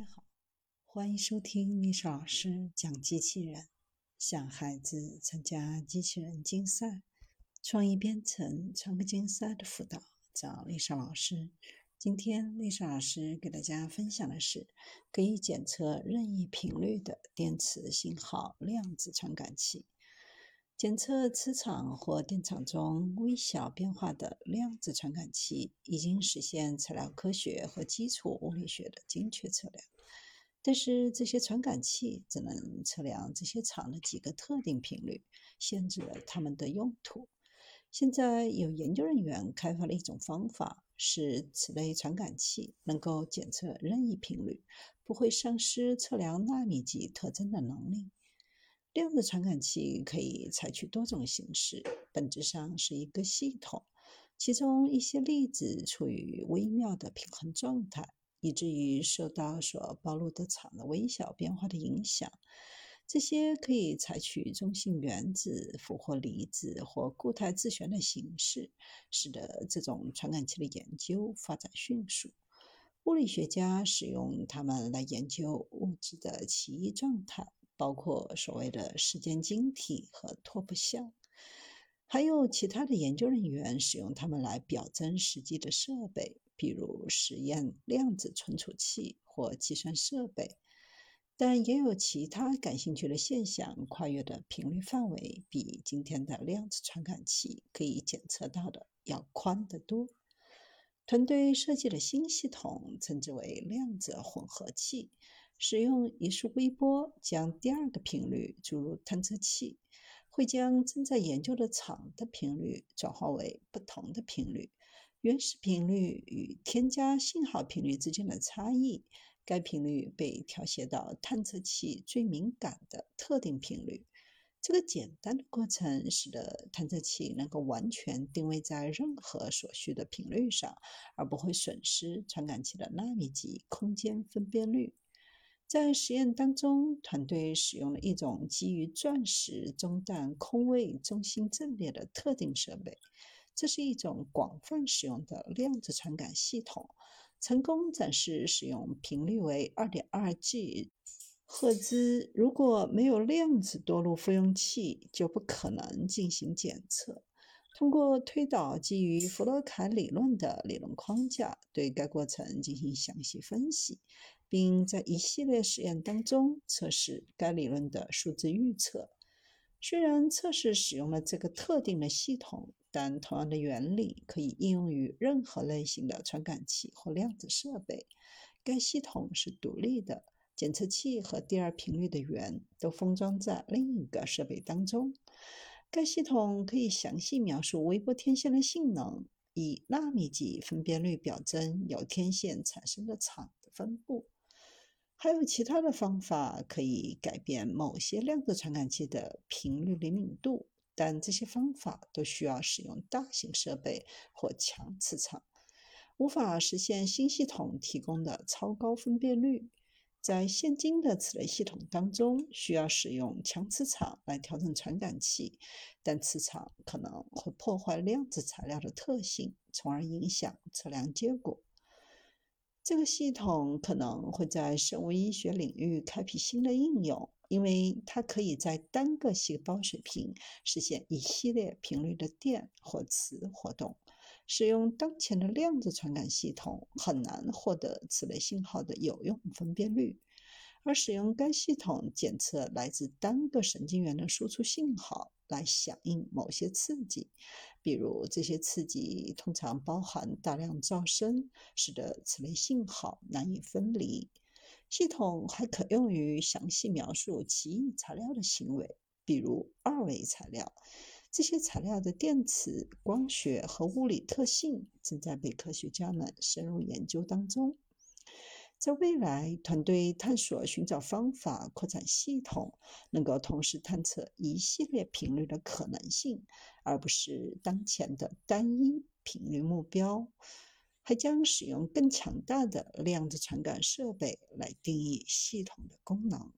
大家好，欢迎收听历史老师讲机器人。想孩子参加机器人竞赛、创意编程、创客竞赛的辅导，找历史老师。今天历史老师给大家分享的是可以检测任意频率的电磁信号量子传感器。检测磁场或电场中微小变化的量子传感器已经实现材料科学和基础物理学的精确测量，但是这些传感器只能测量这些场的几个特定频率，限制了它们的用途。现在有研究人员开发了一种方法，使此类传感器能够检测任意频率，不会丧失测量纳米级特征的能力。量子传感器可以采取多种形式，本质上是一个系统，其中一些粒子处于微妙的平衡状态，以至于受到所暴露的场的微小变化的影响。这些可以采取中性原子、俘获离子或固态自旋的形式，使得这种传感器的研究发展迅速。物理学家使用它们来研究物质的奇异状态。包括所谓的时间晶体和拓扑像，还有其他的研究人员使用它们来表征实际的设备，比如实验量子存储器或计算设备。但也有其他感兴趣的现象，跨越的频率范围比今天的量子传感器可以检测到的要宽得多。团队设计了新系统，称之为量子混合器。使用一束微波将第二个频率注入探测器，会将正在研究的场的频率转化为不同的频率。原始频率与添加信号频率之间的差异，该频率被调谐到探测器最敏感的特定频率。这个简单的过程使得探测器能够完全定位在任何所需的频率上，而不会损失传感器的纳米级空间分辨率。在实验当中，团队使用了一种基于钻石中弹空位中心阵列的特定设备。这是一种广泛使用的量子传感系统，成功展示使用频率为二点二 G 赫兹。如果没有量子多路复用器，就不可能进行检测。通过推导基于弗洛凯理论的理论框架，对该过程进行详细分析。并在一系列实验当中测试该理论的数字预测。虽然测试使用了这个特定的系统，但同样的原理可以应用于任何类型的传感器或量子设备。该系统是独立的，检测器和第二频率的源都封装在另一个设备当中。该系统可以详细描述微波天线的性能，以纳米级分辨率表征由天线产生的场的分布。还有其他的方法可以改变某些量子传感器的频率灵敏度，但这些方法都需要使用大型设备或强磁场，无法实现新系统提供的超高分辨率。在现今的此类系统当中，需要使用强磁场来调整传感器，但磁场可能会破坏量子材料的特性，从而影响测量结果。这个系统可能会在生物医学领域开辟新的应用，因为它可以在单个细胞水平实现一系列频率的电或磁活动。使用当前的量子传感系统很难获得此类信号的有用分辨率，而使用该系统检测来自单个神经元的输出信号。来响应某些刺激，比如这些刺激通常包含大量噪声，使得此类信号难以分离。系统还可用于详细描述奇异材料的行为，比如二维材料。这些材料的电磁、光学和物理特性正在被科学家们深入研究当中。在未来，团队探索寻找方法扩展系统，能够同时探测一系列频率的可能性，而不是当前的单一频率目标。还将使用更强大的量子传感设备来定义系统的功能。